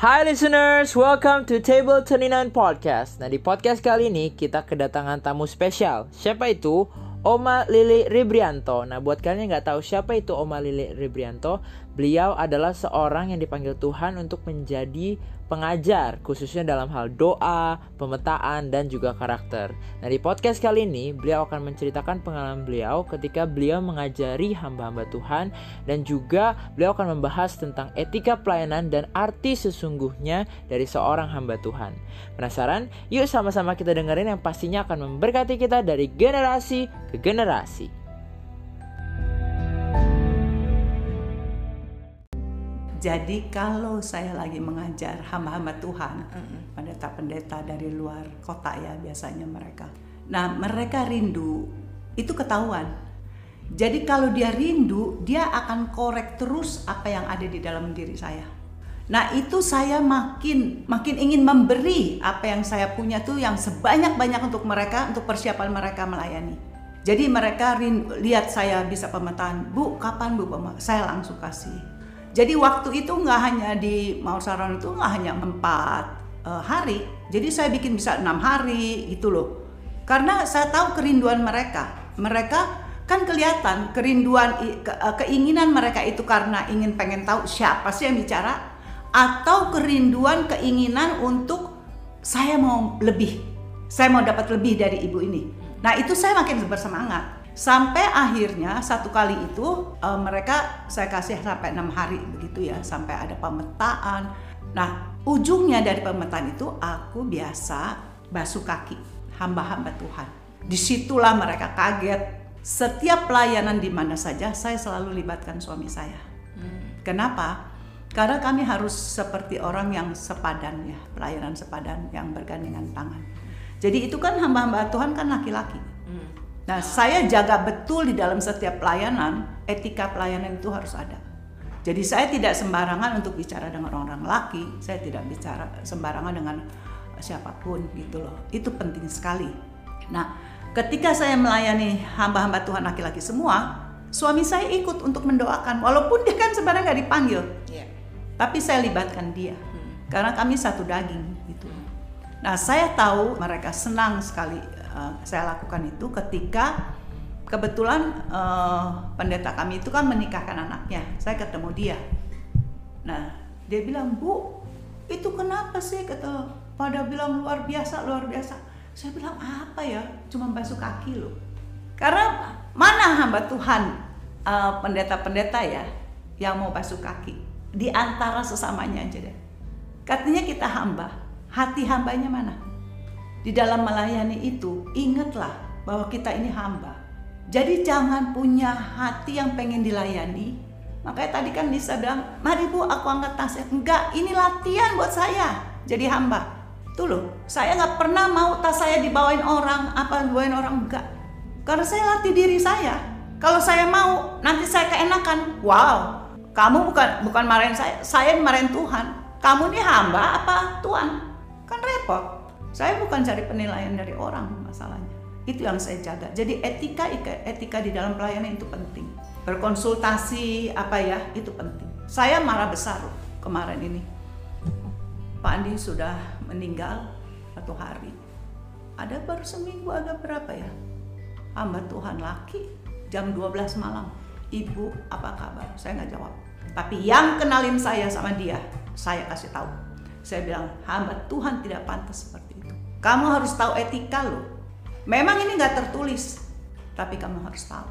Hai listeners, welcome to Table 29 Podcast. Nah di podcast kali ini kita kedatangan tamu spesial. Siapa itu? Oma Lili Ribrianto. Nah buat kalian yang nggak tahu siapa itu Oma Lili Ribrianto, beliau adalah seorang yang dipanggil Tuhan untuk menjadi pengajar, khususnya dalam hal doa, pemetaan, dan juga karakter. Nah, di podcast kali ini, beliau akan menceritakan pengalaman beliau ketika beliau mengajari hamba-hamba Tuhan, dan juga beliau akan membahas tentang etika pelayanan dan arti sesungguhnya dari seorang hamba Tuhan. Penasaran? Yuk sama-sama kita dengerin yang pastinya akan memberkati kita dari generasi ke generasi. Jadi kalau saya lagi mengajar hamba-hamba Tuhan, pendeta-pendeta dari luar kota ya biasanya mereka. Nah mereka rindu itu ketahuan. Jadi kalau dia rindu, dia akan korek terus apa yang ada di dalam diri saya. Nah itu saya makin makin ingin memberi apa yang saya punya tuh yang sebanyak-banyak untuk mereka, untuk persiapan mereka melayani. Jadi mereka lihat saya bisa pemetaan, Bu kapan Bu? Saya langsung kasih jadi waktu itu nggak hanya di Mount Saron itu nggak hanya empat uh, hari, jadi saya bikin bisa enam hari gitu loh. Karena saya tahu kerinduan mereka. Mereka kan kelihatan kerinduan ke, uh, keinginan mereka itu karena ingin pengen tahu siapa sih yang bicara atau kerinduan keinginan untuk saya mau lebih. Saya mau dapat lebih dari ibu ini. Nah, itu saya makin bersemangat. Sampai akhirnya satu kali itu uh, mereka saya kasih sampai enam hari begitu ya sampai ada pemetaan. Nah ujungnya dari pemetaan itu aku biasa basuh kaki hamba-hamba Tuhan. Di situlah mereka kaget. Setiap pelayanan di mana saja saya selalu libatkan suami saya. Hmm. kenapa? Karena kami harus seperti orang yang sepadan ya pelayanan sepadan yang bergandengan tangan jadi itu kan hamba-hamba Tuhan kan laki-laki hmm Nah, saya jaga betul di dalam setiap pelayanan, etika pelayanan itu harus ada. Jadi saya tidak sembarangan untuk bicara dengan orang-orang laki, saya tidak bicara sembarangan dengan siapa pun gitu loh. Itu penting sekali. Nah, ketika saya melayani hamba-hamba Tuhan laki-laki semua, suami saya ikut untuk mendoakan, walaupun dia kan sebenarnya nggak dipanggil, yeah. tapi saya libatkan dia, hmm. karena kami satu daging gitu. Nah, saya tahu mereka senang sekali Eh, saya lakukan itu ketika kebetulan uh, pendeta kami itu kan menikahkan anaknya. Saya ketemu dia. Nah, dia bilang, "Bu, itu kenapa sih?" kata pada bilang luar biasa, luar biasa. Saya bilang, "Apa ya? Cuma basuh kaki loh." Karena mana hamba Tuhan eh, pendeta-pendeta ya yang mau basuh kaki di antara sesamanya aja deh. Katanya kita hamba, hati hambanya mana? Di dalam melayani itu, ingatlah bahwa kita ini hamba. Jadi jangan punya hati yang pengen dilayani. Makanya tadi kan Nisa bilang, mari bu aku angkat tasnya. Enggak, ini latihan buat saya jadi hamba. Tuh loh, saya nggak pernah mau tas saya dibawain orang, apa dibawain orang enggak. Karena saya latih diri saya. Kalau saya mau, nanti saya keenakan. Wow, kamu bukan bukan marahin saya, saya marahin Tuhan. Kamu ini hamba apa Tuhan? Kan repot. Saya bukan cari penilaian dari orang masalahnya. Itu yang saya jaga. Jadi etika etika di dalam pelayanan itu penting. Berkonsultasi apa ya itu penting. Saya marah besar loh kemarin ini. Pak Andi sudah meninggal satu hari. Ada baru seminggu ada berapa ya? Hamba Tuhan laki jam 12 malam. Ibu apa kabar? Saya nggak jawab. Tapi yang kenalin saya sama dia, saya kasih tahu. Saya bilang, hamba Tuhan tidak pantas seperti kamu harus tahu etika loh. Memang ini nggak tertulis, tapi kamu harus tahu.